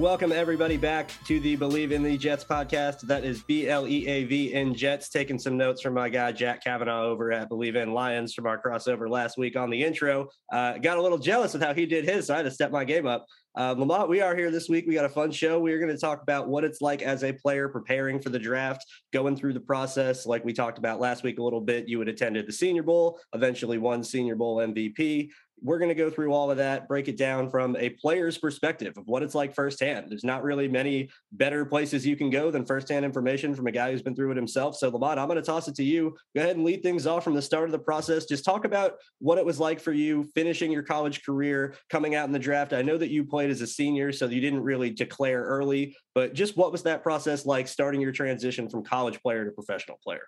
Welcome everybody back to the BLEAV in the Jets podcast. That is B L E A V in Jets. Taking some notes from my guy Jack Kavanaugh over at BLEAV in Lions from our crossover last week on the intro. Uh, got a little jealous of how he did his, so I had to step my game up. Uh, LaMont, we are here this week. We got a fun show. We're going to talk about what it's like as a player preparing for the draft, going through the process. Like we talked about last week a little bit, you had attended the Senior Bowl, eventually won Senior Bowl MVP we're going to go through all of that, break it down from a player's perspective of what it's like firsthand. There's not really many better places you can go than firsthand information from a guy who's been through it himself. So, LaMont, I'm going to toss it to you. Go ahead and lead things off from the start of the process. Just talk about what it was like for you finishing your college career, coming out in the draft. I know that you played as a senior, so you didn't really declare early, but just what was that process like starting your transition from college player to professional player?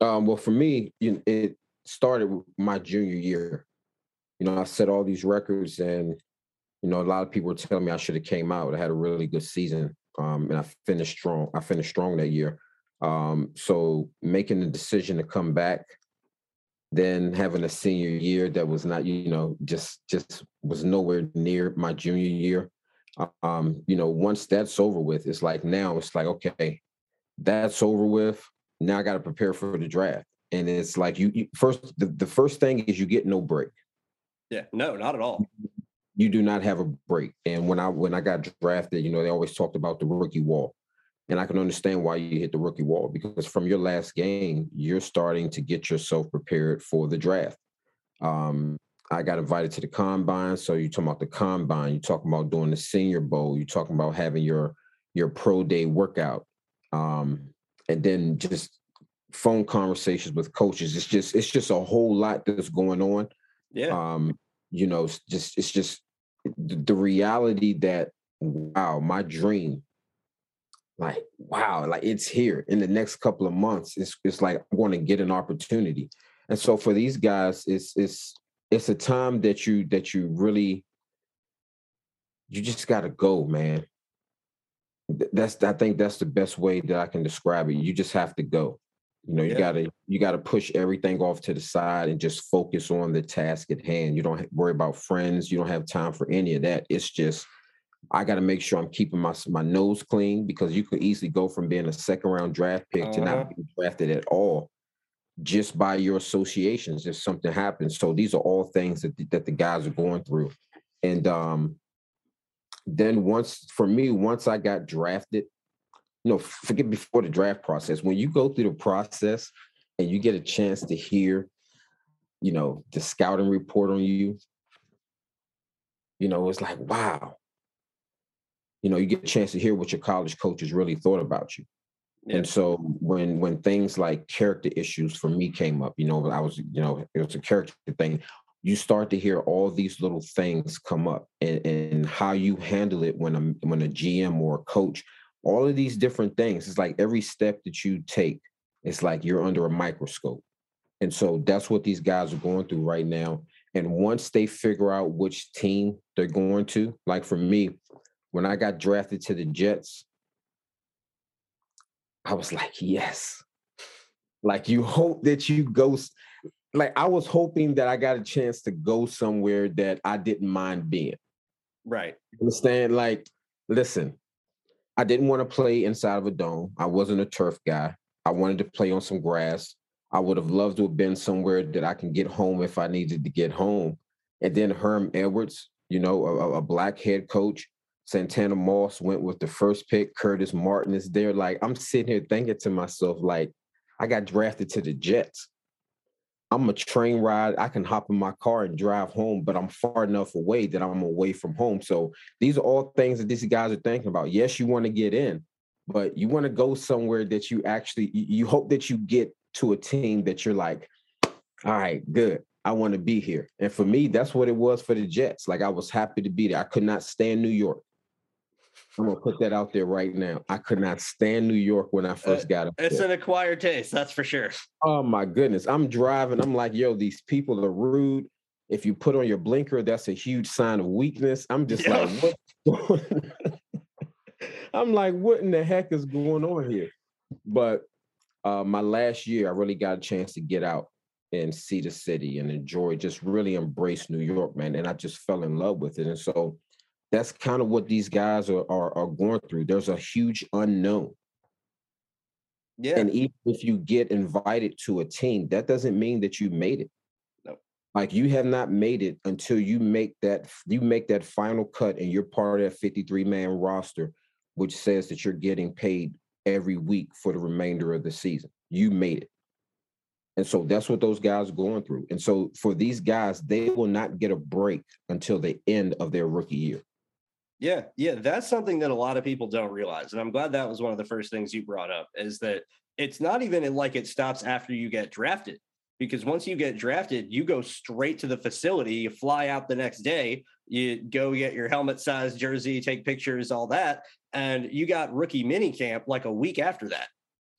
Um, well, for me, it started my junior year you know, I set all these records and, you know, a lot of people were telling me I should have came out. I had a really good season. Um, and I finished strong. I finished strong that year. Um, so making the decision to come back, then having a senior year that was not, you know, just just was nowhere near my junior year. Um, you know, once that's over with, it's like now it's like, okay, that's over with. Now I got to prepare for the draft. And it's like you, you first the, the first thing is you get no break. Yeah, no, not at all. You do not have a break. And when I when I got drafted, you know, they always talked about the rookie wall. And I can understand why you hit the rookie wall because from your last game, you're starting to get yourself prepared for the draft. Um, I got invited to the combine. So you're talking about the combine, you're talking about doing the senior bowl, you're talking about having your your pro day workout. Um, and then just phone conversations with coaches. It's just it's just a whole lot that's going on. Yeah. Um, you know, just it's just the reality that wow, my dream, like wow, like it's here in the next couple of months. It's it's like I'm going to get an opportunity. And so for these guys, it's it's it's a time that you that you really you just got to go, man. That's I think that's the best way that I can describe it. You just have to go. You know, you yeah. gotta you gotta push everything off to the side and just focus on the task at hand. You don't worry about friends. You don't have time for any of that. It's just I got to make sure I'm keeping my my nose clean because you could easily go from being a second round draft pick uh-huh. to not uh-huh. being drafted at all just by your associations if something happens. So these are all things that that the guys are going through. And um then once for me once I got drafted you know, forget before the draft process. When you go through the process and you get a chance to hear, you know, the scouting report on you, you know, it's like, wow. You know, you get a chance to hear what your college coaches really thought about you. And so when when things like character issues for me came up, you know, I was, you know, it was a character thing. You start to hear all these little things come up and, and how you handle it when a when a GM or a coach all of these different things. It's like every step that you take, it's like you're under a microscope. And so that's what these guys are going through right now. And once they figure out which team they're going to, like for me, when I got drafted to the Jets, I was like, yes. Like you hope that you go, like I was hoping that I got a chance to go somewhere that I didn't mind being. Right. Understand? Like, listen, I didn't want to play inside of a dome. I wasn't a turf guy. I wanted to play on some grass. I would have loved to have been somewhere that I can get home if I needed to get home. And then Herm Edwards, you know, a, a black head coach. Santana Moss went with the first pick. Curtis Martin is there. Like I'm sitting here thinking to myself, like, I got drafted to the Jets. I'm a train ride. I can hop in my car and drive home, but I'm far enough away that I'm away from home. So these are all things that these guys are thinking about. Yes, you want to get in, but you want to go somewhere that you actually you hope that you get to a team that you're like, all right, good. I want to be here. And for me, that's what it was for the Jets. Like I was happy to be there. I could not stand New York. I'm gonna put that out there right now. I could not stand New York when I uh, first uh, got it. It's there. an acquired taste, that's for sure. Oh my goodness. I'm driving. I'm like, yo, these people are rude. If you put on your blinker, that's a huge sign of weakness. I'm just yeah. like, what? I'm like, what in the heck is going on here? But uh, my last year, I really got a chance to get out and see the city and enjoy, just really embrace New York, man. And I just fell in love with it. And so that's kind of what these guys are, are, are going through. There's a huge unknown. Yeah. And even if you get invited to a team, that doesn't mean that you made it. No. Like you have not made it until you make that you make that final cut and you're part of that 53 man roster, which says that you're getting paid every week for the remainder of the season. You made it. And so that's what those guys are going through. And so for these guys, they will not get a break until the end of their rookie year. Yeah, yeah, that's something that a lot of people don't realize. And I'm glad that was one of the first things you brought up is that it's not even like it stops after you get drafted. Because once you get drafted, you go straight to the facility, you fly out the next day, you go get your helmet size jersey, take pictures, all that. And you got rookie mini camp like a week after that.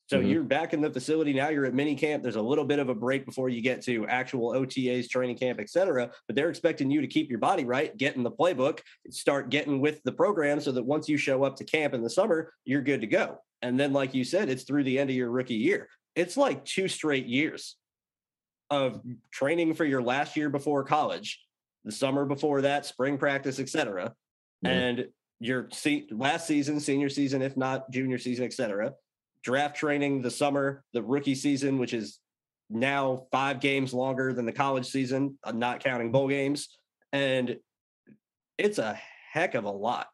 So mm-hmm. you're back in the facility now. You're at mini camp. There's a little bit of a break before you get to actual OTAs, training camp, et cetera. But they're expecting you to keep your body right, get in the playbook, start getting with the program, so that once you show up to camp in the summer, you're good to go. And then, like you said, it's through the end of your rookie year. It's like two straight years of training for your last year before college, the summer before that, spring practice, et cetera, mm-hmm. and your se- last season, senior season, if not junior season, et cetera draft training the summer, the rookie season, which is now five games longer than the college season, uh, not counting bowl games. And it's a heck of a lot.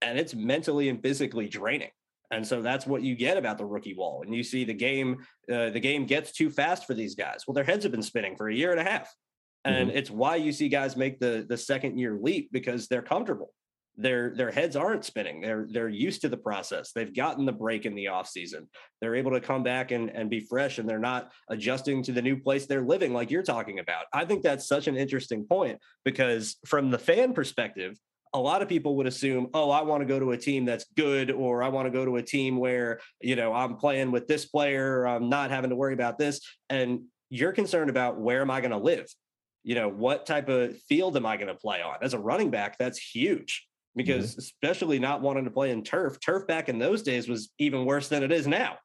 And it's mentally and physically draining. And so that's what you get about the rookie wall. And you see the game, uh, the game gets too fast for these guys. Well, their heads have been spinning for a year and a half. And mm-hmm. it's why you see guys make the the second year leap because they're comfortable their their heads aren't spinning. They're they're used to the process. They've gotten the break in the off season. They're able to come back and and be fresh and they're not adjusting to the new place they're living like you're talking about. I think that's such an interesting point because from the fan perspective a lot of people would assume oh i want to go to a team that's good or i want to go to a team where you know i'm playing with this player i'm not having to worry about this and you're concerned about where am i going to live? You know what type of field am i going to play on? As a running back that's huge because mm-hmm. especially not wanting to play in turf, turf back in those days was even worse than it is now.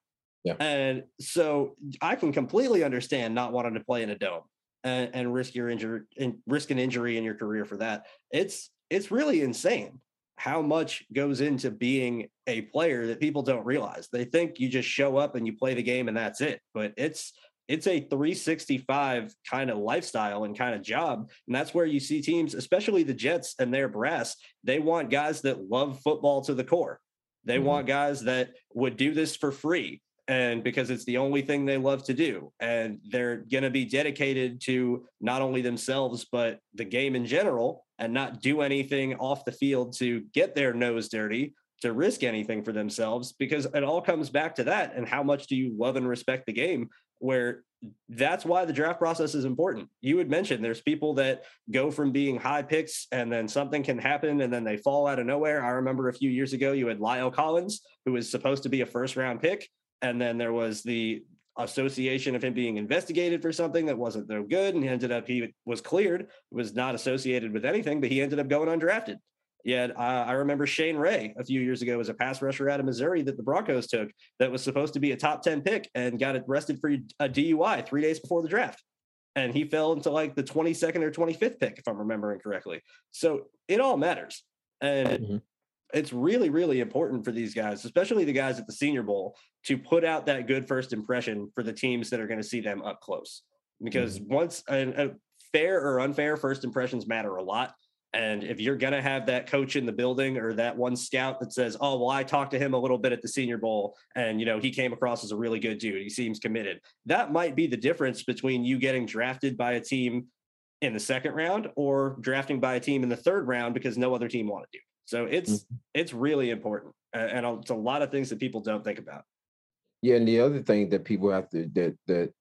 Yeah. And so I can completely understand not wanting to play in a dome and, and risk your injury and risk an injury in your career for that. It's it's really insane how much goes into being a player that people don't realize. They think you just show up and you play the game and that's it. But it's it's a 365 kind of lifestyle and kind of job. And that's where you see teams, especially the Jets and their brass, they want guys that love football to the core. They mm-hmm. want guys that would do this for free and because it's the only thing they love to do. And they're going to be dedicated to not only themselves, but the game in general and not do anything off the field to get their nose dirty to risk anything for themselves because it all comes back to that and how much do you love and respect the game where that's why the draft process is important. You would mention there's people that go from being high picks and then something can happen and then they fall out of nowhere. I remember a few years ago you had Lyle Collins, who was supposed to be a first round pick. And then there was the association of him being investigated for something that wasn't no good. And he ended up, he was cleared, was not associated with anything, but he ended up going undrafted. Yeah, uh, I remember Shane Ray a few years ago as a pass rusher out of Missouri that the Broncos took that was supposed to be a top 10 pick and got arrested for a DUI three days before the draft. And he fell into like the 22nd or 25th pick, if I'm remembering correctly. So it all matters. And mm-hmm. it's really, really important for these guys, especially the guys at the Senior Bowl, to put out that good first impression for the teams that are going to see them up close. Because mm-hmm. once a, a fair or unfair first impressions matter a lot And if you're going to have that coach in the building or that one scout that says, oh, well, I talked to him a little bit at the senior bowl and, you know, he came across as a really good dude. He seems committed. That might be the difference between you getting drafted by a team in the second round or drafting by a team in the third round because no other team wanted to. So it's, mm-hmm. it's really important. And it's a lot of things that people don't think about. Yeah. And the other thing that people have to, that, that,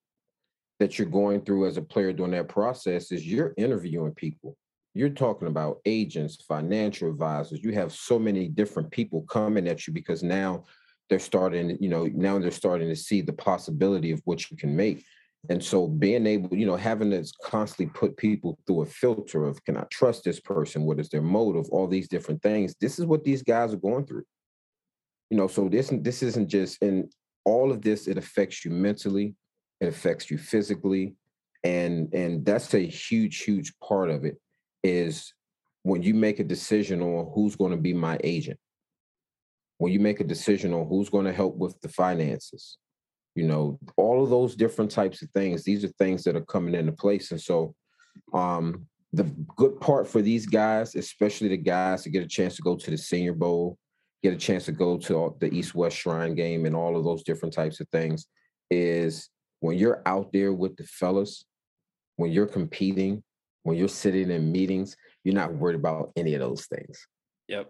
that you're going through as a player during that process is you're interviewing people you're talking about agents, financial advisors. You have so many different people coming at you because now they're starting, you know, now they're starting to see the possibility of what you can make. And so being able, you know, having to constantly put people through a filter of can I trust this person? What is their motive? All these different things. This is what these guys are going through. You know, so this this isn't just in all of this, it affects you mentally, it affects you physically. And and that's a huge, huge part of it is when you make a decision on who's going to be my agent, when you make a decision on who's going to help with the finances, you know, all of those different types of things, these are things that are coming into place. And so, um, the good part for these guys, especially the guys to get a chance to go to the Senior Bowl, get a chance to go to the East West Shrine game, and all of those different types of things, is when you're out there with the fellas, when you're competing, when you're sitting in meetings, you're not worried about any of those things. Yep.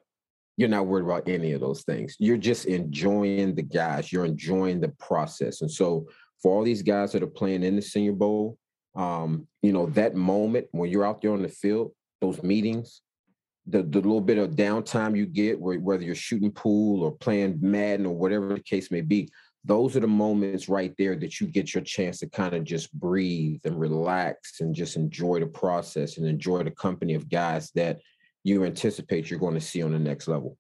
You're not worried about any of those things. You're just enjoying the guys. You're enjoying the process. And so for all these guys that are playing in the Senior Bowl, um, you know, that moment when you're out there on the field, those meetings, the, the little bit of downtime you get, whether you're shooting pool or playing Madden or whatever the case may be, those are the moments right there that you get your chance to kind of just breathe and relax and just enjoy the process and enjoy the company of guys that you anticipate you're going to see on the next level.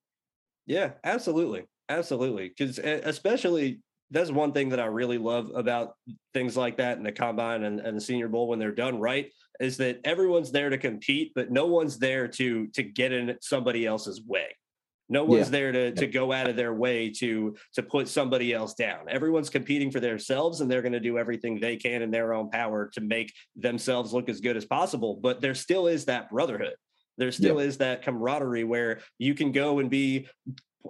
Yeah, absolutely. Absolutely. Because especially that's one thing that I really love about things like that in the combine and, and the senior bowl when they're done right is that everyone's there to compete, but no one's there to to get in somebody else's way. No one's yeah. there to to go out of their way to to put somebody else down. Everyone's competing for themselves and they're going to do everything they can in their own power to make themselves look as good as possible, but there still is that brotherhood. There still yeah. is that camaraderie where you can go and be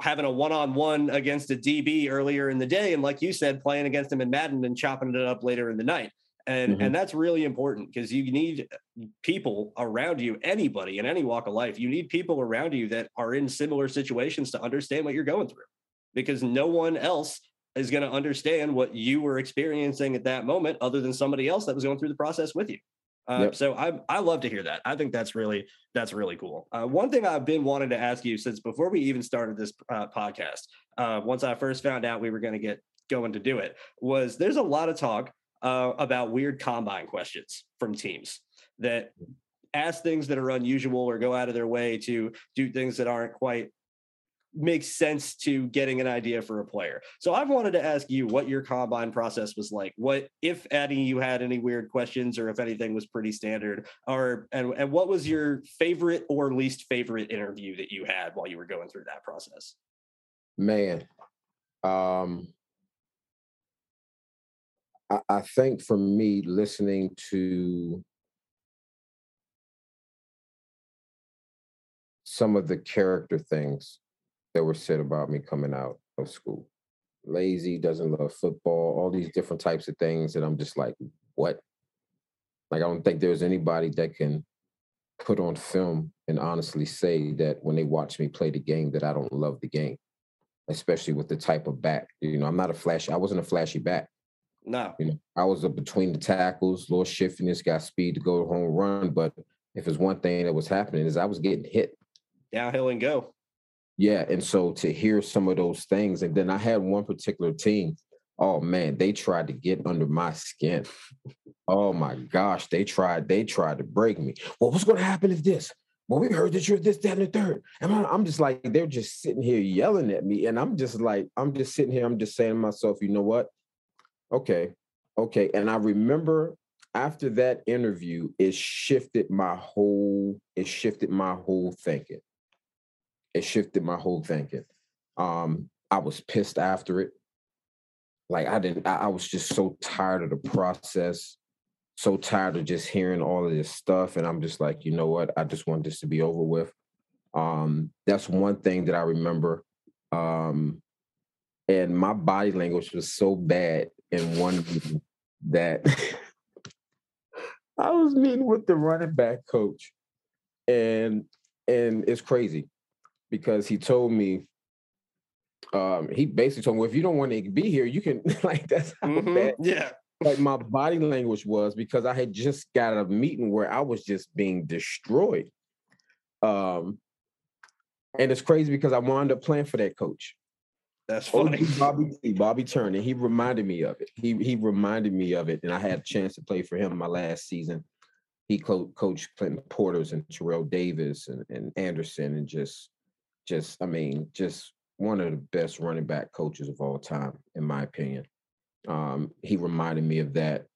having a one-on-one against a DB earlier in the day and like you said playing against him in Madden and chopping it up later in the night and mm-hmm. and that's really important because you need people around you anybody in any walk of life you need people around you that are in similar situations to understand what you're going through because no one else is going to understand what you were experiencing at that moment other than somebody else that was going through the process with you uh, yep. so I, I love to hear that. I think that's really that's really cool. Uh, one thing I've been wanting to ask you since before we even started this uh, podcast, uh, once I first found out we were going to get going to do it, was there's a lot of talk uh, about weird combine questions from teams that ask things that are unusual or go out of their way to do things that aren't quite makes sense to getting an idea for a player. So I've wanted to ask you what your combine process was like. What if any you had any weird questions or if anything was pretty standard or and, and what was your favorite or least favorite interview that you had while you were going through that process? Man. Um I, think for me, listening to some of the character things that were said about me coming out of school. Lazy, doesn't love football, all these different types of things that I'm just like, what? Like, I don't think there's anybody that can put on film and honestly say that when they watch me play the game that I don't love the game, especially with the type of back. You know, I'm not a flashy, I wasn't a flashy back. No. You know, I was up between the tackles, little shiftiness, got speed to go home run. But if it's one thing that was happening is I was getting hit. Downhill and go. Yeah. And so to hear some of those things, and then I had one particular team. Oh man, they tried to get under my skin. Oh my gosh, they tried, they tried to break me. Well, what's gonna happen if this? Well, we heard that you're this, that, and the third. And I'm just like, they're just sitting here yelling at me. And I'm just like, I'm just sitting here, I'm just saying to myself, you know what? Okay. Okay. And I remember after that interview, it shifted my whole, it shifted my whole thinking. It shifted my whole thinking. Um, I was pissed after it. Like I didn't, I, I was just so tired of the process. so tired of just hearing all of this stuff. And I'm just like, you know what? I just want this to be over with. Um, that's one thing that I remember. Um, and my body language was so bad in one meeting that I was meeting with the running back coach, and and it's crazy because he told me um, he basically told me, well, if you don't want to be here, you can like that's how Mhm. bad Yeah. like my body language was because I had just got a meeting where I was just being destroyed. Um, and it's crazy because I wound up playing for that coach. That's OG funny. Bobby T, Bobby Turner. He reminded me of it. He he reminded me of it, and I had a chance to play for him my last season. He co- coached Clinton Portis and Terrell Davis and, and Anderson, and just just I mean, just one of the best running back coaches of all time, in my opinion. Um, he reminded me of that.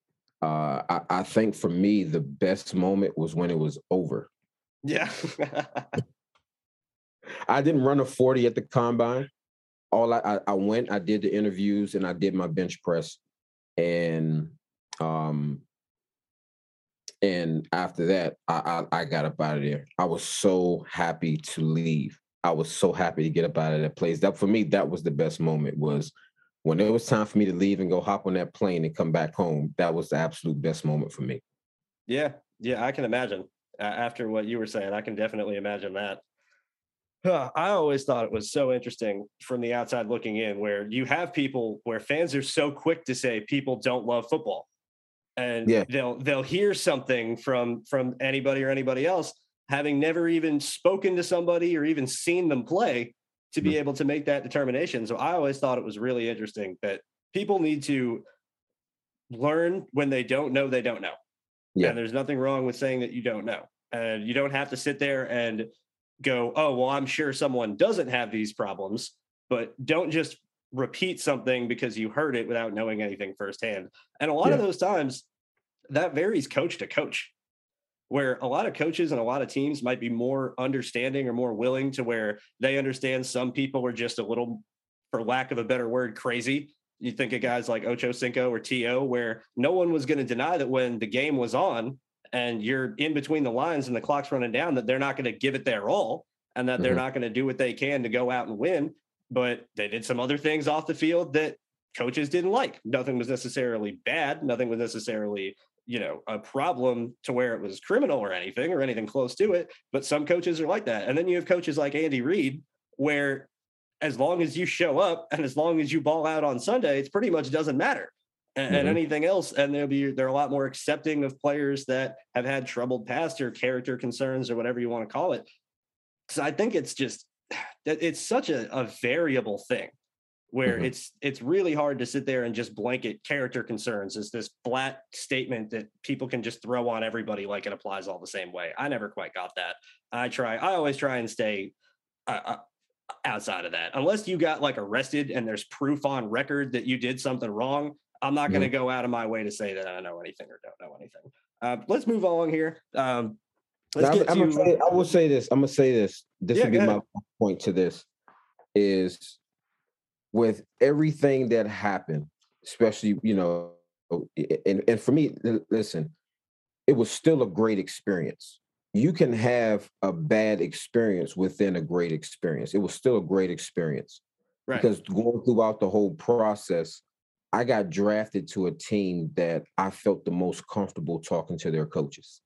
Uh, I, I think for me, the best moment was when it was over. Yeah. I didn't run a 40 at the combine. All I, I went, I did the interviews and I did my bench press. And um and after that, I, I I got up out of there. I was so happy to leave. I was so happy to get up out of that place. That for me, that was the best moment was when it was time for me to leave and go hop on that plane and come back home. That was the absolute best moment for me. yeah. Yeah. I can imagine. After what you were saying, I can definitely imagine that. Huh, I always thought it was so interesting from the outside looking in, where you have people where fans are so quick to say people don't love football, and Yeah. they'll they'll hear something from from anybody or anybody else, having never even spoken to somebody or even seen them play, to be mm-hmm. able to make that determination. So I always thought it was really interesting that people need to learn when they don't know they don't know. Yeah. And there's nothing wrong with saying that you don't know. And you don't have to sit there and go, oh, well, I'm sure someone doesn't have these problems, but don't just repeat something because you heard it without knowing anything firsthand. And a lot of those times that varies coach to coach, where a lot of coaches and a lot of teams might be more understanding or more willing to where they understand some people are just a little, for lack of a better word, crazy. You think of guys like Ocho Cinco or T.O., where no one was going to deny that when the game was on and you're in between the lines and the clock's running down, that they're not going to give it their all and that they're Mhm. not going to do what they can to go out and win. But they did some other things off the field that coaches didn't like. Nothing was necessarily bad. Nothing was necessarily, you know, a problem to where it was criminal or anything or anything close to it. But some coaches are like that. And then you have coaches like Andy Reid, where as long as you show up and as long as you ball out on Sunday, it's pretty much doesn't matter. And, and Mhm. anything else, and they'll be they're a lot more accepting of players that have had troubled past or character concerns or whatever you want to call it. So I think it's just that it's such a, a variable thing where Mhm. it's it's really hard to sit there and just blanket character concerns as this flat statement that people can just throw on everybody like it applies all the same way. I never quite got that. I try. I always try and stay uh, uh, outside of that, unless you got like arrested and there's proof on record that you did something wrong. I'm not going to go out of my way to say that I know anything or don't know anything. Uh, let's move along here. Um, let's Now, get I'm, to. Say, I will say this. I'm gonna say this. This Yeah, would be my ahead. point to this is with everything that happened, especially you know, and and for me, listen, it was still a great experience. You can have a bad experience within a great experience. It was still a great experience right. because going throughout the whole process, I got drafted to a team that I felt the most comfortable talking to their coaches.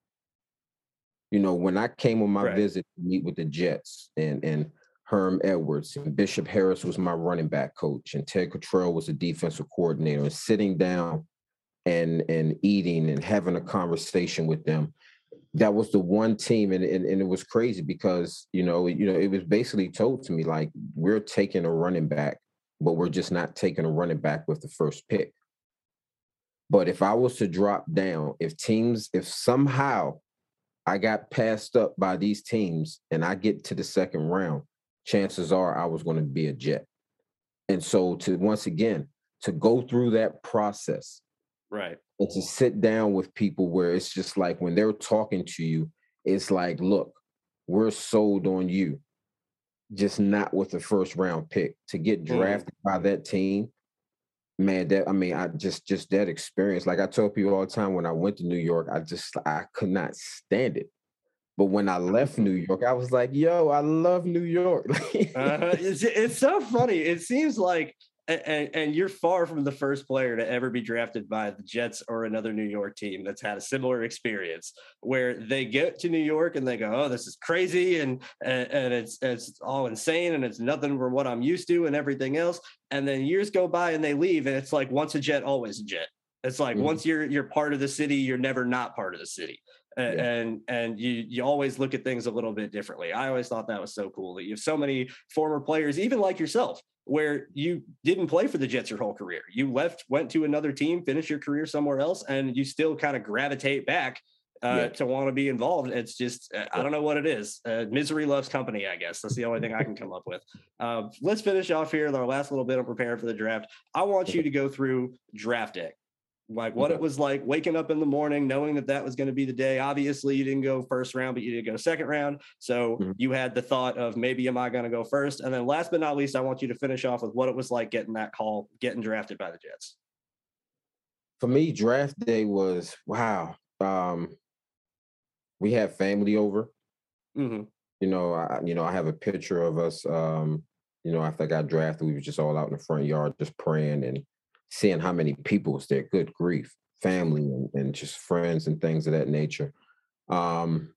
You know, when I came on my Right. visit to meet with the Jets and and Herm Edwards and Bishop Harris was my running back coach and Ted Cottrell was the defensive coordinator and sitting down and and eating and having a conversation with them that was the one team and, and, and it was crazy because you know you know it was basically told to me like we're taking a running back but we're just not taking a running back with the first pick. But if i was to drop down if teams if somehow i got passed up by these teams and i get to the second round chances are i was going to be a jet. And so to once again to go through that process right. and to sit down with people where it's just like when they're talking to you, it's like, look, we're sold on you, just not with the first round pick. To get Mhm. drafted by that team, man, that I mean, I just just that experience. Like I tell people all the time when I went to New York, I just I could not stand it. But when I left New York, I was like, yo, I love New York. uh, it's, it's so funny. It seems like and, and you're far from the first player to ever be drafted by the Jets or another New York team that's had a similar experience where they get to New York and they go, "Oh, this is crazy and and, and it's it's all insane and it's nothing from what I'm used to and everything else." And then years go by and they leave and it's like once a Jet, always a Jet. It's like mm-hmm. once you're you're part of the city, you're never not part of the city. Yeah. and and you you always look at things a little bit differently. I always thought that was so cool that you have so many former players, even like yourself, where you didn't play for the Jets your whole career. You left, went to another team, finished your career somewhere else, and you still kind of gravitate back uh, yeah. to want to be involved. It's just, uh, I don't know what it is. Uh, misery loves company, I guess. That's the only thing I can come up with. Uh, let's finish off here with our last little bit of preparing for the draft. I want you to go through draft day like what it was like waking up in the morning knowing that that was going to be the day. Obviously you didn't go first round but you did go second round. So mm-hmm. you had the thought of maybe am i going to go first? And then last but not least i want you to finish off with what it was like getting that call getting drafted by the jets. For me draft day was wow um we had family over. Mm-hmm. you know i you know i have a picture of us um you know after i got drafted we were just all out in the front yard just praying and seeing how many people was there. Good grief, family and, and just friends and things of that nature. Um,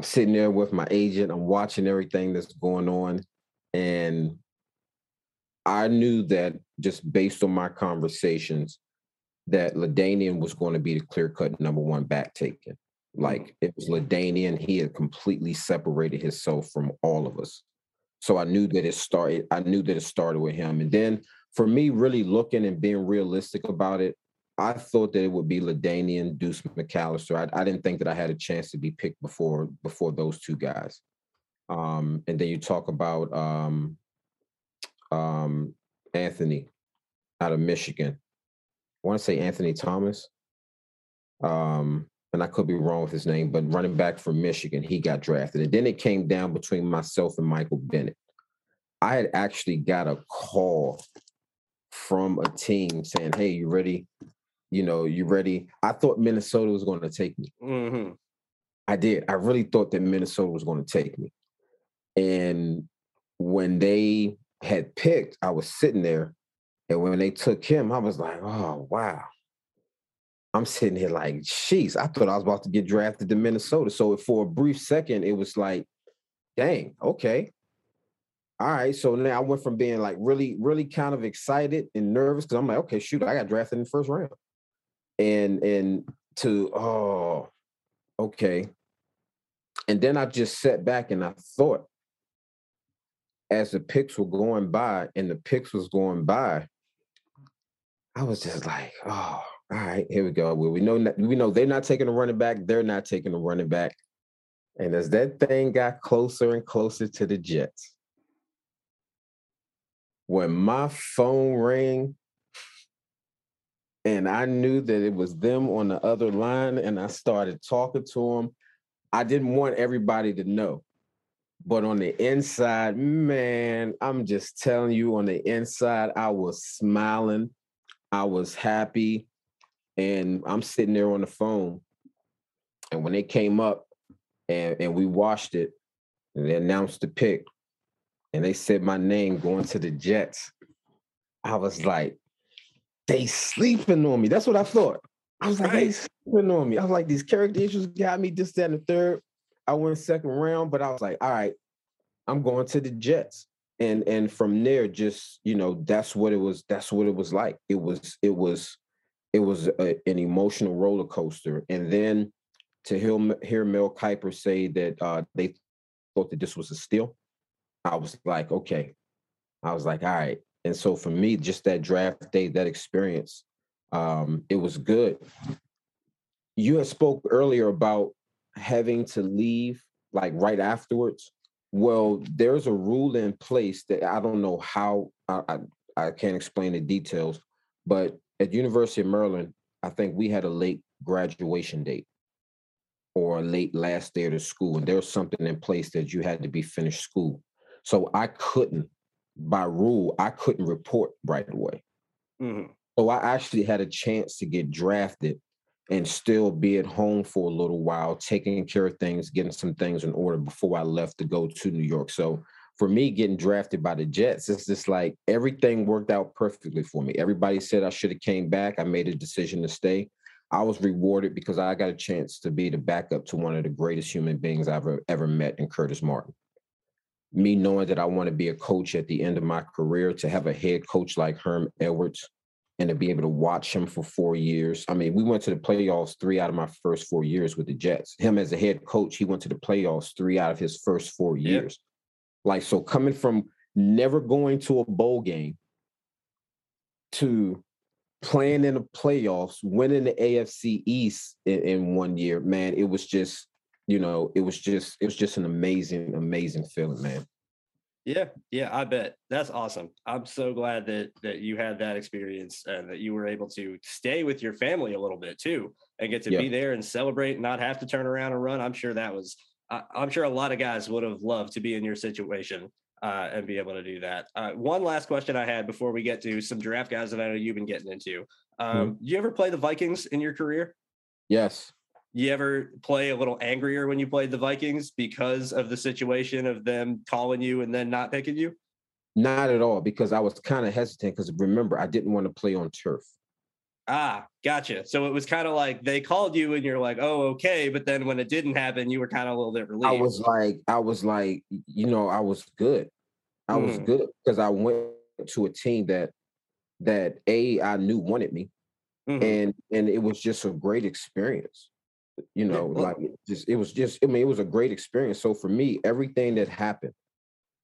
sitting there with my agent, I'm watching everything that's going on, and I knew that just based on my conversations, that LaDainian was going to be the clear cut number one back taken. Like it was LaDainian, he had completely separated himself from all of us. So I knew that it started. I knew that it started with him, and then for me, really looking and being realistic about it, I thought that it would be LaDainian, Deuce McAllister. I, I, didn't think that I had a chance to be picked before before those two guys. Um, and then you talk about um, um, Anthony out of Michigan. I want to say Anthony Thomas. Um, and I could be wrong with his name, but running back from Michigan, he got drafted. And then it came down between myself and Michael Bennett. I had actually got a call from a team saying, "Hey, you ready? You know, you ready?" I thought Minnesota was going to take me. Mm-hmm. I did. I really thought that Minnesota was going to take me. And when they had picked, I was sitting there, and when they took him, I was like, "Oh wow." I'm sitting here like, "Jeez!" I thought I was about to get drafted to Minnesota. So for a brief second, it was like, "Dang, okay." All right. So now I went from being like really, really kind of excited and nervous because I'm like, okay, shoot, I got drafted in the first round. And and to oh, okay. And then I just sat back and I thought, as the picks were going by and the picks was going by, I was just like, oh, all right, here we go. Well, we know we know they're not taking a running back, they're not taking a running back. And as that thing got closer and closer to the Jets, when my phone rang and I knew that it was them on the other line and I started talking to them, I didn't want everybody to know. But on the inside, man, I'm just telling you, on the inside, I was smiling. I was happy. And I'm sitting there on the phone. And when they came up and, and we watched it, and they announced the pick, and they said my name going to the Jets, I was like, they sleeping on me. That's what I thought. I was like, right. they sleeping on me. I was like, these character issues got me this, that, and the third. I went second round, but I was like, all right, I'm going to the Jets. And and from there, just you know, that's what it was. That's what it was like. It was it was it was a, an emotional roller coaster. And then to hear, hear Mel Kiper say that uh, they thought that this was a steal, I was like, okay. I was like, all right. And so for me, just that draft day, that experience, um, it was good. You had spoke earlier about having to leave like right afterwards. Well, there's a rule in place that I don't know how I, I, I can't explain the details, but at University of Maryland, I think we had a late graduation date or a late last day of the school, and there was something in place that you had to be finished school. So I couldn't by rule, I couldn't report right away. Mm-hmm. So I actually had a chance to get drafted and still be at home for a little while, taking care of things, getting some things in order before I left to go to New York. So for me, getting drafted by the Jets, it's just like everything worked out perfectly for me. Everybody said I should have came back. I made a decision to stay. I was rewarded because I got a chance to be the backup to one of the greatest human beings I've ever, ever met in Curtis Martin. Me knowing that I want to be a coach at the end of my career, to have a head coach like Herm Edwards, and to be able to watch him for four years. I mean, we went to the playoffs three out of my first four years with the Jets. Him as a head coach, he went to the playoffs three out of his first four years. Yeah. Like, so coming from never going to a bowl game to playing in the playoffs, winning the AFC East in, in one year, man, it was just, you know, it was just, it was just an amazing, amazing feeling, man. Yeah, yeah, I bet. That's awesome. I'm so glad that that you had that experience and that you were able to stay with your family a little bit too and get to yeah. be there and celebrate and not have to turn around and run. I'm sure that was I, am sure a lot of guys would have loved to be in your situation uh, and be able to do that. Uh, one last question I had before we get to some draft guys that I know you've been getting into. Um, mm-hmm. You ever play the Vikings in your career? Yes you ever play a little angrier when you played the Vikings because of the situation of them calling you and then not picking you? Not at all, because I was kind of hesitant. Because remember, I didn't want to play on turf. Ah, gotcha. So it was kind of like they called you and you're like, oh, okay. But then when it didn't happen, you were kind of a little bit relieved. I was like, I was like, you know, I was good. I mm. was good because I went to a team that that a I knew wanted me, mm-hmm. and and it was just a great experience you know like just it was just i mean it was a great experience. So for me everything that happened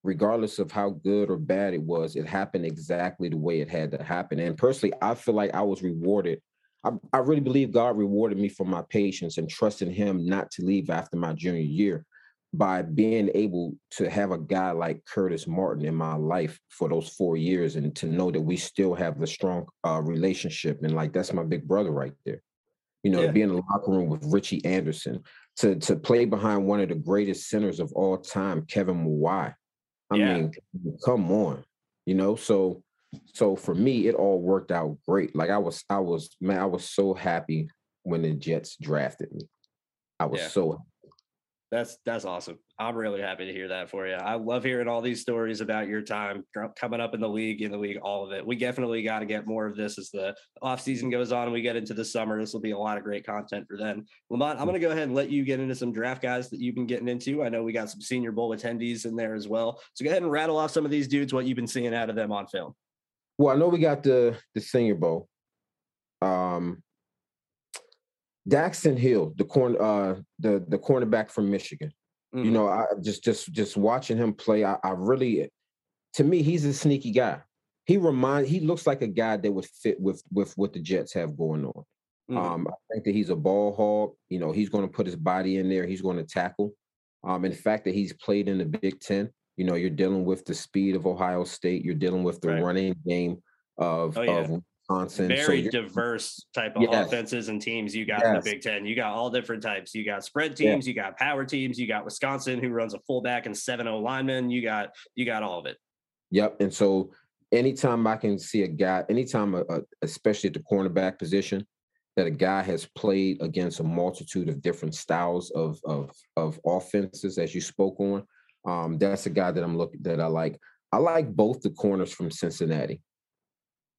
regardless of how good or bad it was it happened exactly the way it had to happen. And personally i feel like i was rewarded. I, I really believe god rewarded me for my patience and trusting him not to leave after my junior year by being able to have a guy like curtis martin in my life for those four years and to know that we still have a strong uh, relationship and like that's my big brother right there you know, yeah. be in the locker room with Richie Anderson, to to play behind one of the greatest centers of all time, Kevin Mawae. I yeah. mean, come on, you know. So, so for me, it all worked out great. Like I was, I was, man, I was so happy when the Jets drafted me. I was yeah. so that's that's awesome. I'm really happy to hear that for you. I love hearing all these stories about your time coming up in the league, in the league, all of it. We definitely got to get more of this as the off season goes on and we get into the summer. This will be a lot of great content for then. LaMont, I'm going to go ahead and let you get into some draft guys that you've been getting into. I know we got some Senior Bowl attendees in there as well. So go ahead and rattle off some of these dudes, what you've been seeing out of them on film. Well, I know we got the the Senior Bowl. Um, Daxton Hill, the corn, uh, the the cornerback from Michigan. Mm-hmm. You know, I just just just watching him play, I, I really, to me, he's a sneaky guy. He remind he looks like a guy that would fit with with what the Jets have going on. Mm-hmm. Um, I think that he's a ball hog. You know, he's going to put his body in there. He's going to tackle. Um, and the fact that he's played in the Big Ten, you know, you're dealing with the speed of Ohio State. You're dealing with the right. running game of, oh, yeah. of Wisconsin. Very so diverse type of yes. offenses and teams you got yes. in the Big Ten. You got all different types. You got spread teams, yeah. you got power teams, you got Wisconsin who runs a fullback and seven O linemen. You got you got all of it. Yep. And so anytime I can see a guy, anytime a, a, especially at the cornerback position, that a guy has played against a multitude of different styles of of of offenses, as you spoke on, um, that's a guy that I'm looking that I like. I like both the corners from Cincinnati.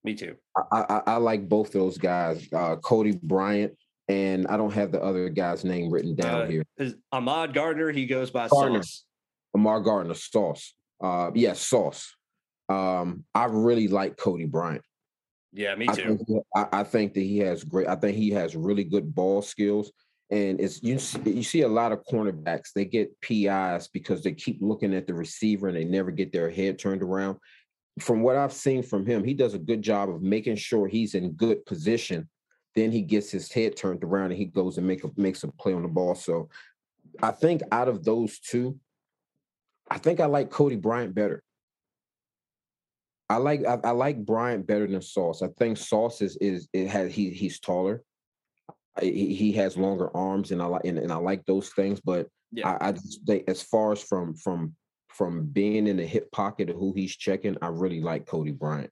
Me too. I, I, I like both those guys, uh, Coby Bryant, and I don't have the other guy's name written down uh, here. Is Ahmad Gardner? He goes by Gardner. Sauce. Ahmad Gardner, Sauce. Uh, yes, Sauce. Um, I really like Coby Bryant. Yeah, me too. I think, I, I think, that he has great. I think he has really good ball skills, and it's you. See, you see a lot of cornerbacks. They get PIs because they keep looking at the receiver and they never get their head turned around from what I've seen from him, he does a good job of making sure he's in good position. Then he gets his head turned around and he goes and make a makes a play on the ball. So I think out of those two, I think I like Coby Bryant better. I like I, I like Bryant better than Sauce. I think Sauce is is it has he he's taller. he, he has longer arms and I like and, and I like those things, but yeah. I, I just think as far as from from from being in the hip pocket of who he's checking, I really like Coby Bryant.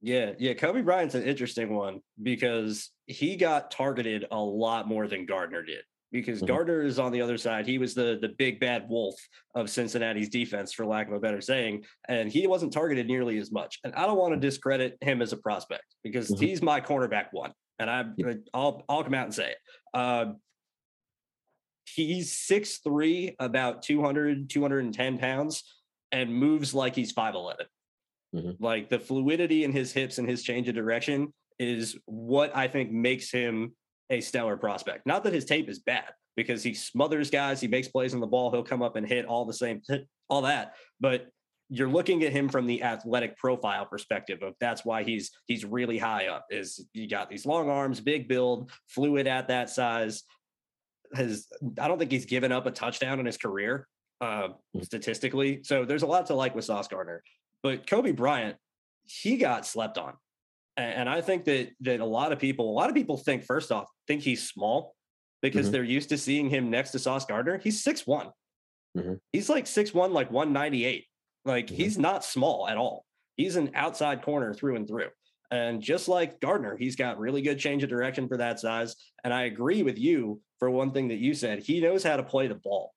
Yeah, yeah. Coby Bryant's an interesting one because he got targeted a lot more than Gardner did. Because mm-hmm. Gardner is on the other side. He was the the big bad wolf of Cincinnati's defense, for lack of a better saying, and he wasn't targeted nearly as much. And I don't want to discredit him as a prospect because mm-hmm. he's my cornerback one, and I yeah. I'll I'll come out and say it. Uh, he's 6'3, about 200, 210 pounds, and moves like he's 5'11. Mm-hmm. Like the fluidity in his hips and his change of direction is what I think makes him a stellar prospect. Not that his tape is bad because he smothers guys, he makes plays on the ball, he'll come up and hit all the same, all that. But you're looking at him from the athletic profile perspective of that's why he's he's really high up is you got these long arms big build fluid at that size has i don't think he's given up a touchdown in his career uh, statistically so there's a lot to like with sauce gardner but Coby Bryant, he got slept on. And I think that that a lot of people, a lot of people think first off, think he's small because mm-hmm. they're used to seeing him next to Sauce Gardner. He's six one. Mm-hmm. He's like six one, like 198. Like mm-hmm. he's not small at all. He's an outside corner through and through. And just like Gardner, he's got really good change of direction for that size. And I agree with you for one thing that you said. He knows how to play the ball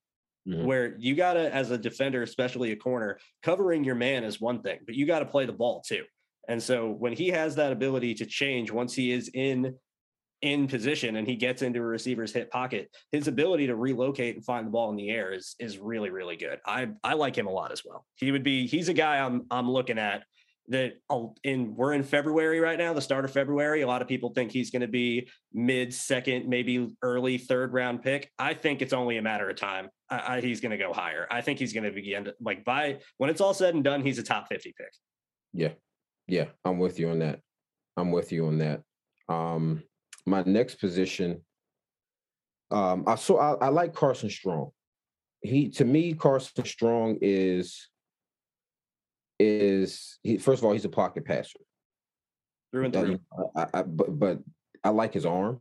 mm-hmm. where you got to, as a defender, especially a corner, covering your man is one thing, but you got to play the ball too. And so when he has that ability to change once he is in in position and he gets into a receiver's hip pocket, his ability to relocate and find the ball in the air is is really really good. I I like him a lot as well. He would be he's a guy I'm I'm looking at that in we're in February right now, the start of February. A lot of people think he's going to be mid second, maybe early third round pick. I think it's only a matter of time. I, I, he's going to go higher. I think he's going to begin like by when it's all said and done, he's a top 50 pick. Yeah. Yeah. I'm with you on that. I'm with you on that. Um, my next position, um, I saw I, I like Carson Strong. He to me, Carson Strong is is he, first of all, he's a pocket passer. Through and through. I, I, but but I like his arm.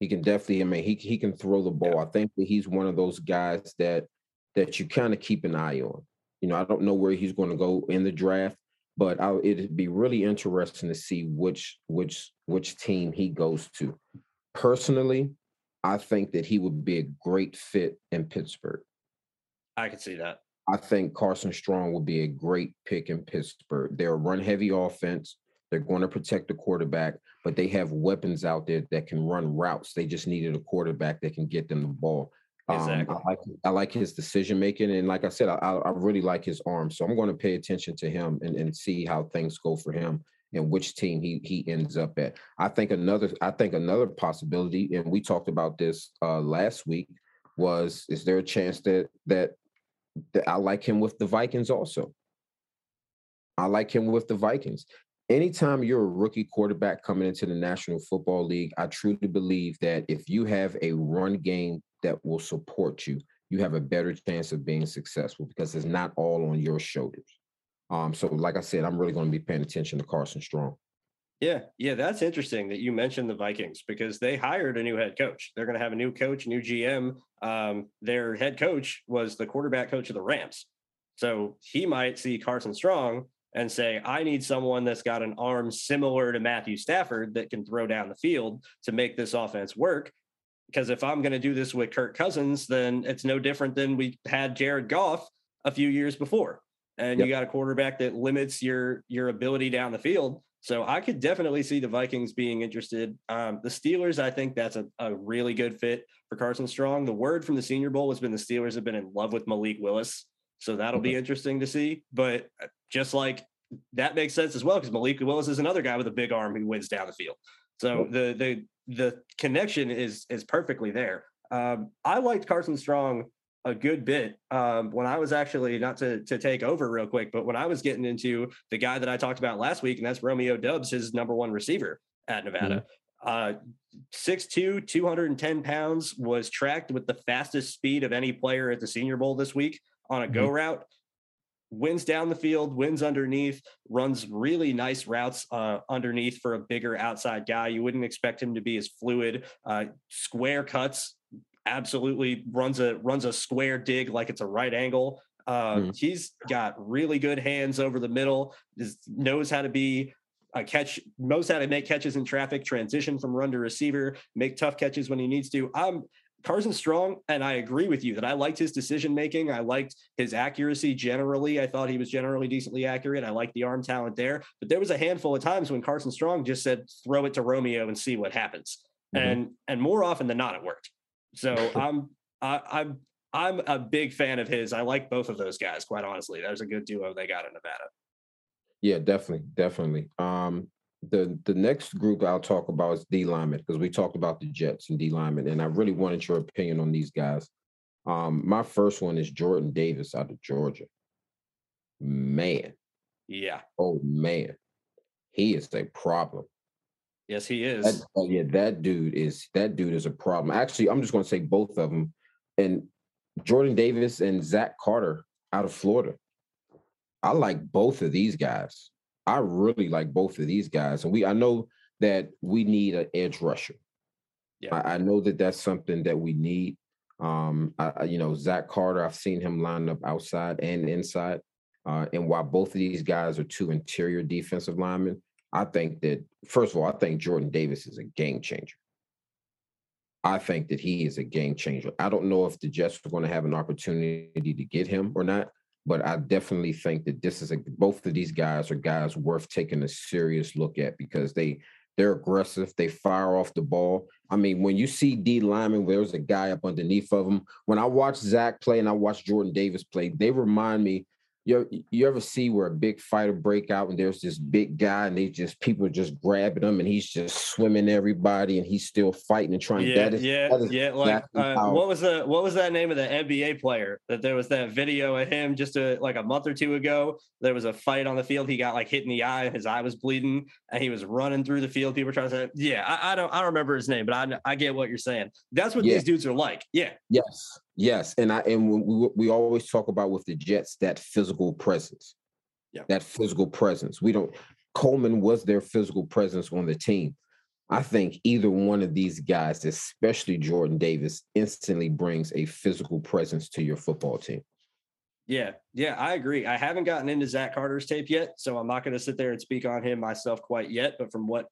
He can definitely. I mean, he he can throw the ball. Yeah. I think that he's one of those guys that that you kind of keep an eye on. You know, I don't know where he's going to go in the draft, but I, it'd be really interesting to see which which which team he goes to. Personally, I think that he would be a great fit in Pittsburgh. I could see that. I think Carson Strong will be a great pick in Pittsburgh. They're a run heavy offense. They're going to protect the quarterback, but they have weapons out there that can run routes. They just needed a quarterback that can get them the ball. Exactly. Um, I like I like his decision making, and like I said, I, I really like his arm. So I'm going to pay attention to him and, and see how things go for him and which team he he ends up at. I think another I think another possibility, and we talked about this uh, last week, was is there a chance that that I like him with the Vikings also. I like him with the Vikings. Anytime you're a rookie quarterback coming into the National Football League, I truly believe that if you have a run game that will support you, you have a better chance of being successful because it's not all on your shoulders. Um, so, like I said, I'm really going to be paying attention to Carson Strong. Yeah, yeah, that's interesting that you mentioned the Vikings because they hired a new head coach. They're going to have a new coach, new GM. Um, their head coach was the quarterback coach of the Rams. So he might see Carson Strong and say, I need someone that's got an arm similar to Matthew Stafford that can throw down the field to make this offense work. Because if I'm going to do this with Kirk Cousins, then it's no different than we had Jared Goff a few years before. And yep. you got a quarterback that limits your your ability down the field. So I could definitely see the Vikings being interested. Um, the Steelers, I think that's a, a really good fit for Carson Strong. The word from the Senior Bowl has been the Steelers have been in love with Malik Willis. So that'll be interesting to see. But uh, just like that makes sense as well, because Malik Willis is another guy with a big arm who wins down the field. So the the the connection is is perfectly there. Um, I liked Carson Strong a good bit um, when I was actually not to to take over real quick, but when I was getting into the guy that I talked about last week, and that's Romeo Doubs, his number one receiver at Nevada. Mm-hmm. Uh, 6'2, 210 pounds, was tracked with the fastest speed of any player at the Senior Bowl this week on a mm-hmm. go route. Wins down the field, wins underneath, runs really nice routes uh, underneath for a bigger outside guy. You wouldn't expect him to be as fluid. Uh, square cuts absolutely runs a runs a square dig like it's a right angle. Uh, mm. He's got really good hands over the middle. Just knows how to be a catch, knows how to make catches in traffic, transition from run to receiver, make tough catches when he needs to. I'm Carson Strong, and I agree with you that I liked his decision making. I liked his accuracy generally. I thought he was generally decently accurate. I liked the arm talent there. But there was a handful of times when Carson Strong just said, throw it to Romeo and see what happens. Mm-hmm. And and more often than not, it worked. So I'm I, I'm I'm a big fan of his. I like both of those guys, quite honestly. That was a good duo they got in Nevada. Yeah, definitely, definitely. Um, the the next group I'll talk about is D lineman because we talked about the Jets and D lineman, and I really wanted your opinion on these guys. Um, my first one is Jordan Davis out of Georgia. Man, yeah. Oh man, he is a problem. Yes, he is. That, yeah, that dude is that dude is a problem. Actually, I'm just going to say both of them, and Jordan Davis and Zach Carter out of Florida. I like both of these guys. I really like both of these guys, and we I know that we need an edge rusher. Yeah, I, I know that that's something that we need. Um, I, you know, Zach Carter, I've seen him line up outside and inside. Uh, and while both of these guys are two interior defensive linemen, I think that first of all, I think Jordan Davis is a game changer. I think that he is a game changer. I don't know if the Jets are going to have an opportunity to get him or not, but I definitely think that this is a both of these guys are guys worth taking a serious look at because they they're aggressive. They fire off the ball. I mean, when you see D lineman, there's a guy up underneath of him. When I watch Zach play and I watch Jordan Davis play, they remind me you you ever see where a big fighter break out and there's this big guy and they just people are just grabbing him and he's just swimming everybody and he's still fighting and trying. To yeah, is, yeah, yeah. Like uh, what was the what was that name of the NBA player that there was that video of him just a, like a month or two ago? There was a fight on the field. He got like hit in the eye. His eye was bleeding and he was running through the field. People were trying to say, yeah, I, I don't I don't remember his name, but I I get what you're saying. That's what yeah. these dudes are like. Yeah. Yes. Yes, and I and we we always talk about with the Jets that physical presence. Yeah. That physical presence. We don't Coleman was their physical presence on the team. I think either one of these guys, especially Jordan Davis, instantly brings a physical presence to your football team. Yeah, yeah, I agree. I haven't gotten into Zach Carter's tape yet, so I'm not going to sit there and speak on him myself quite yet. But from what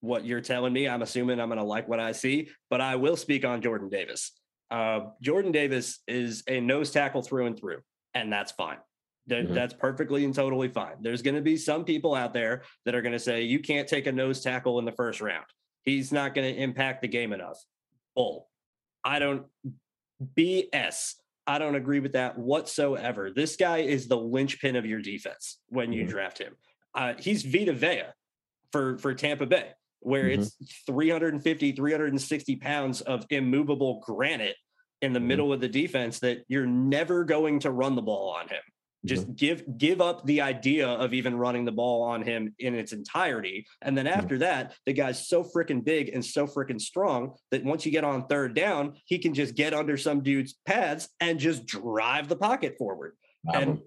what you're telling me, I'm assuming I'm going to like what I see. But I will speak on Jordan Davis. Uh, Jordan Davis is a nose tackle through and through, and that's fine. That, mm-hmm. That's perfectly and totally fine. There's going to be some people out there that are going to say you can't take a nose tackle in the first round. He's not going to impact the game enough. Bull. I don't BS. I don't agree with that whatsoever. This guy is the linchpin of your defense when you mm-hmm. draft him. Uh, he's Vita Vea for for Tampa Bay, where mm-hmm. it's 350, 360 pounds of immovable granite in the mm-hmm. middle of the defense that you're never going to run the ball on him. Just mm-hmm. give give up the idea of even running the ball on him in its entirety. And then mm-hmm. after that, the guy's so freaking big and so freaking strong that once you get on third down, he can just get under some dude's pads and just drive the pocket forward. And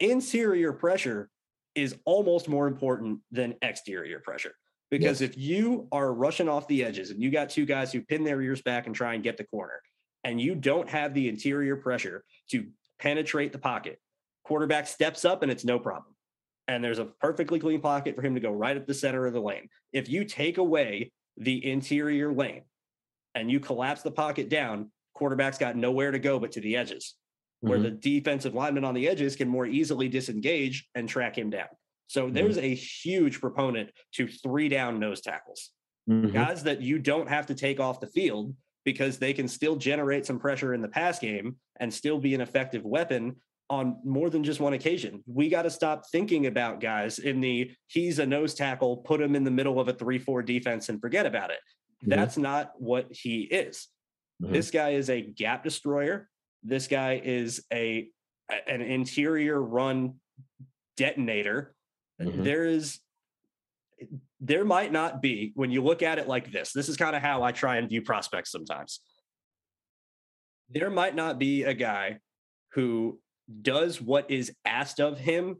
interior pressure is almost more important than exterior pressure. Because yes. if you are rushing off the edges and you got two guys who pin their ears back and try and get the corner, and you don't have the interior pressure to penetrate the pocket, quarterback steps up and it's no problem. And there's a perfectly clean pocket for him to go right at the center of the lane. If you take away the interior lane and you collapse the pocket down, quarterback's got nowhere to go but to the edges, mm-hmm. where the defensive lineman on the edges can more easily disengage and track him down. So mm-hmm. there's a huge proponent to three down nose tackles, mm-hmm. guys that you don't have to take off the field because they can still generate some pressure in the pass game and still be an effective weapon on more than just one occasion. We got to stop thinking about guys in the he's a nose tackle, put him in the middle of a 3-4 defense and forget about it. Mm-hmm. That's not what he is. Mm-hmm. This guy is a gap destroyer. This guy is a an interior run detonator. Mm-hmm. There is there might not be when you look at it like this. This is kind of how I try and view prospects sometimes. There might not be a guy who does what is asked of him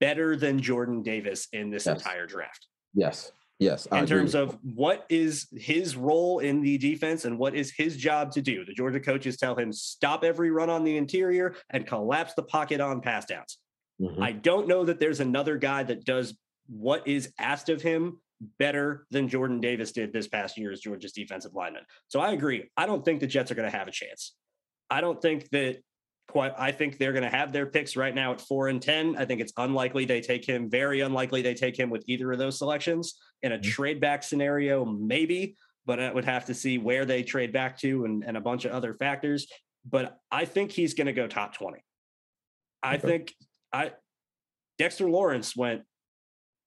better than Jordan Davis in this yes. entire draft. Yes. Yes, in terms of what is his role in the defense and what is his job to do. The Georgia coaches tell him stop every run on the interior and collapse the pocket on pass downs. Mm-hmm. I don't know that there's another guy that does what is asked of him better than Jordan Davis did this past year as Georgia's defensive lineman. So I agree. I don't think the Jets are going to have a chance. I don't think that quite I think they're going to have their picks right now at 4 and 10. I think it's unlikely they take him, very unlikely they take him with either of those selections. In a mm-hmm. trade back scenario, maybe, but I would have to see where they trade back to and, and a bunch of other factors. But I think he's going to go top 20. I okay. think I Dexter Lawrence went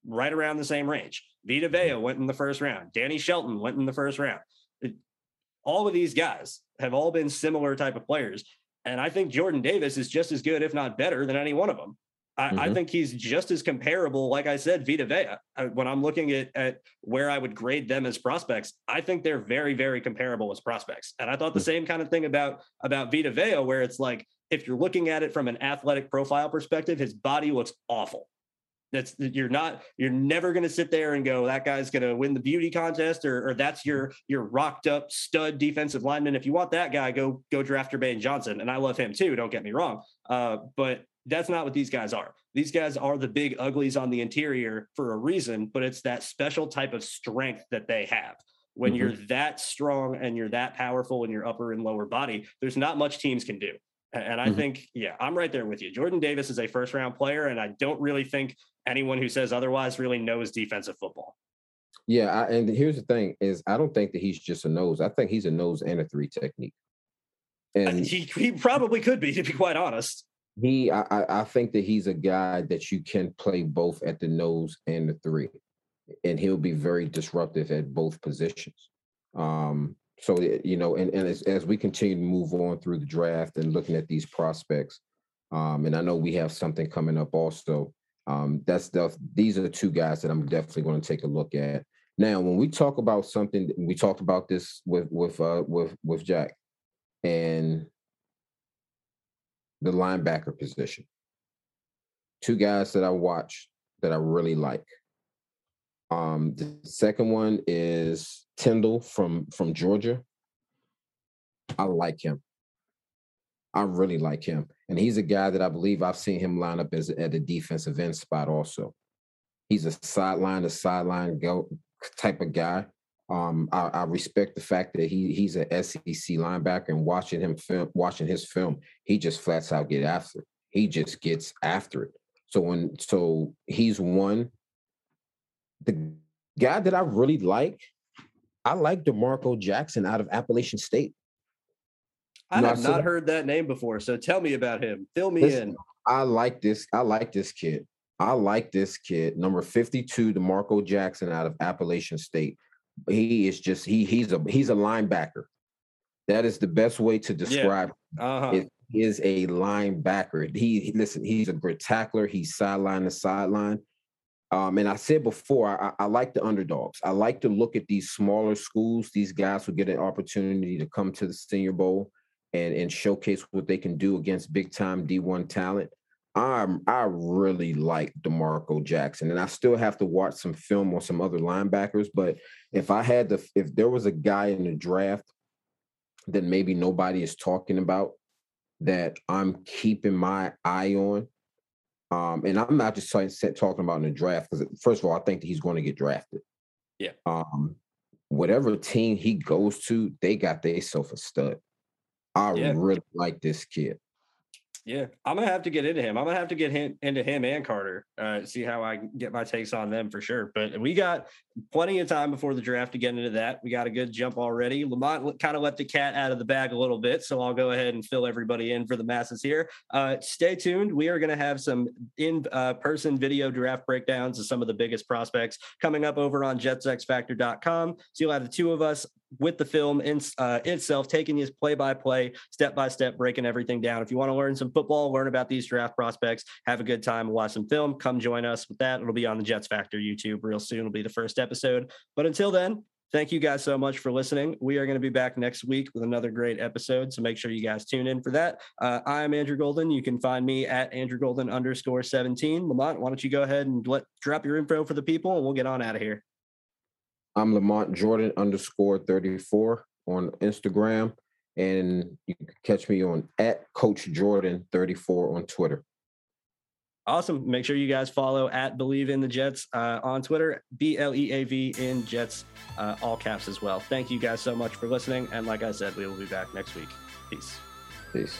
right around the same range. Vita mm-hmm. Vea went in the first round. Danny Shelton went in the first round. It, all of these guys have all been similar type of players. And I think Jordan Davis is just as good, if not better, than any one of them. I, mm-hmm. I think he's just as comparable, like I said, Vita Vea. I, when I'm looking at, at where I would grade them as prospects, I think they're very, very comparable as prospects. And I thought the mm. same kind of thing about about Vita Vea, where it's like if you're looking at it from an athletic profile perspective, his body looks awful. That's you're not you're never going to sit there and go that guy's going to win the beauty contest or, or that's your your rocked up stud defensive lineman. If you want that guy, go go draft Jermaine Johnson, and I love him too. Don't get me wrong, uh, but that's not what these guys are. These guys are the big uglies on the interior for a reason, but it's that special type of strength that they have. When mm-hmm. you're that strong and you're that powerful in your upper and lower body, there's not much teams can do. And I mm-hmm. think, yeah, I'm right there with you. Jordan Davis is a first round player, and I don't really think anyone who says otherwise really knows defensive football. Yeah, I, and here's the thing: is I don't think that he's just a nose. I think he's a nose and a three technique. And he, he probably could be, to be quite honest. He, I, I think that he's a guy that you can play both at the nose and the three, and he'll be very disruptive at both positions. Um, so you know, and, and as, as we continue to move on through the draft and looking at these prospects, um, and I know we have something coming up also. Um, that's the these are the two guys that I'm definitely going to take a look at. Now, when we talk about something, we talked about this with with uh, with with Jack and the linebacker position. Two guys that I watch that I really like. Um, the second one is Tindall from from Georgia. I like him. I really like him, and he's a guy that I believe I've seen him line up as at the defensive end spot. Also, he's a sideline to sideline go type of guy. Um, I, I, respect the fact that he he's an SEC linebacker, and watching him film, watching his film, he just flats out get after. It. He just gets after it. So when so he's one the guy that I really like, I like DeMarco Jackson out of Appalachian State. I have not heard that name before. So tell me about him. Fill me Listen, in. I like this. I like this kid. I like this kid. Number 52, DeMarco Jackson out of Appalachian State. He is just he he's a he's a linebacker. That is the best way to describe yeah. uh-huh. it is a linebacker. He listen, he's a great tackler. He's sideline to sideline. Um, and I said before, I, I, like the underdogs. I like to look at these smaller schools, these guys who get an opportunity to come to the Senior Bowl and, and showcase what they can do against big time D1 talent. I'm I really like DeMarco Jackson, and I still have to watch some film on some other linebackers. But if I had to, if there was a guy in the draft that maybe nobody is talking about that I'm keeping my eye on, um, and I'm not just talking, talking about in the draft because first of all, I think that he's going to get drafted. Yeah. Um, whatever team he goes to, they got themselves a stud. I yeah. really like this kid. Yeah, I'm gonna have to get into him. I'm gonna have to get him, into him and Carter. Uh, see how I get my takes on them for sure. But we got plenty of time before the draft to get into that. We got a good jump already. LaMont kind of let the cat out of the bag a little bit, so I'll go ahead and fill everybody in for the masses here. Uh, stay tuned. We are going to have some in-person uh, video draft breakdowns of some of the biggest prospects coming up over on JetsXFactor.com. So you'll have the two of us with the film in, uh, itself, taking you play by play, step by step, breaking everything down. If you want to learn some football, learn about these draft prospects, have a good time, watch some film, come join us with that. It'll be on the Jets Factor YouTube real soon. It'll be the first episode. But until then, thank you guys so much for listening. We are going to be back next week with another great episode. So make sure you guys tune in for that. Uh, I'm Andrew Golden. You can find me at Andrew Golden underscore 17. LaMont, why don't you go ahead and let drop your info for the people and we'll get on out of here. I'm LaMont Jordan underscore 34 on Instagram. And you can catch me on at Coach Jordan 34 on Twitter. Awesome. Make sure you guys follow at BLEAV in the Jets uh, on Twitter, B L E A V in Jets, uh, all caps as well. Thank you guys so much for listening. And like I said, we will be back next week. Peace. Peace.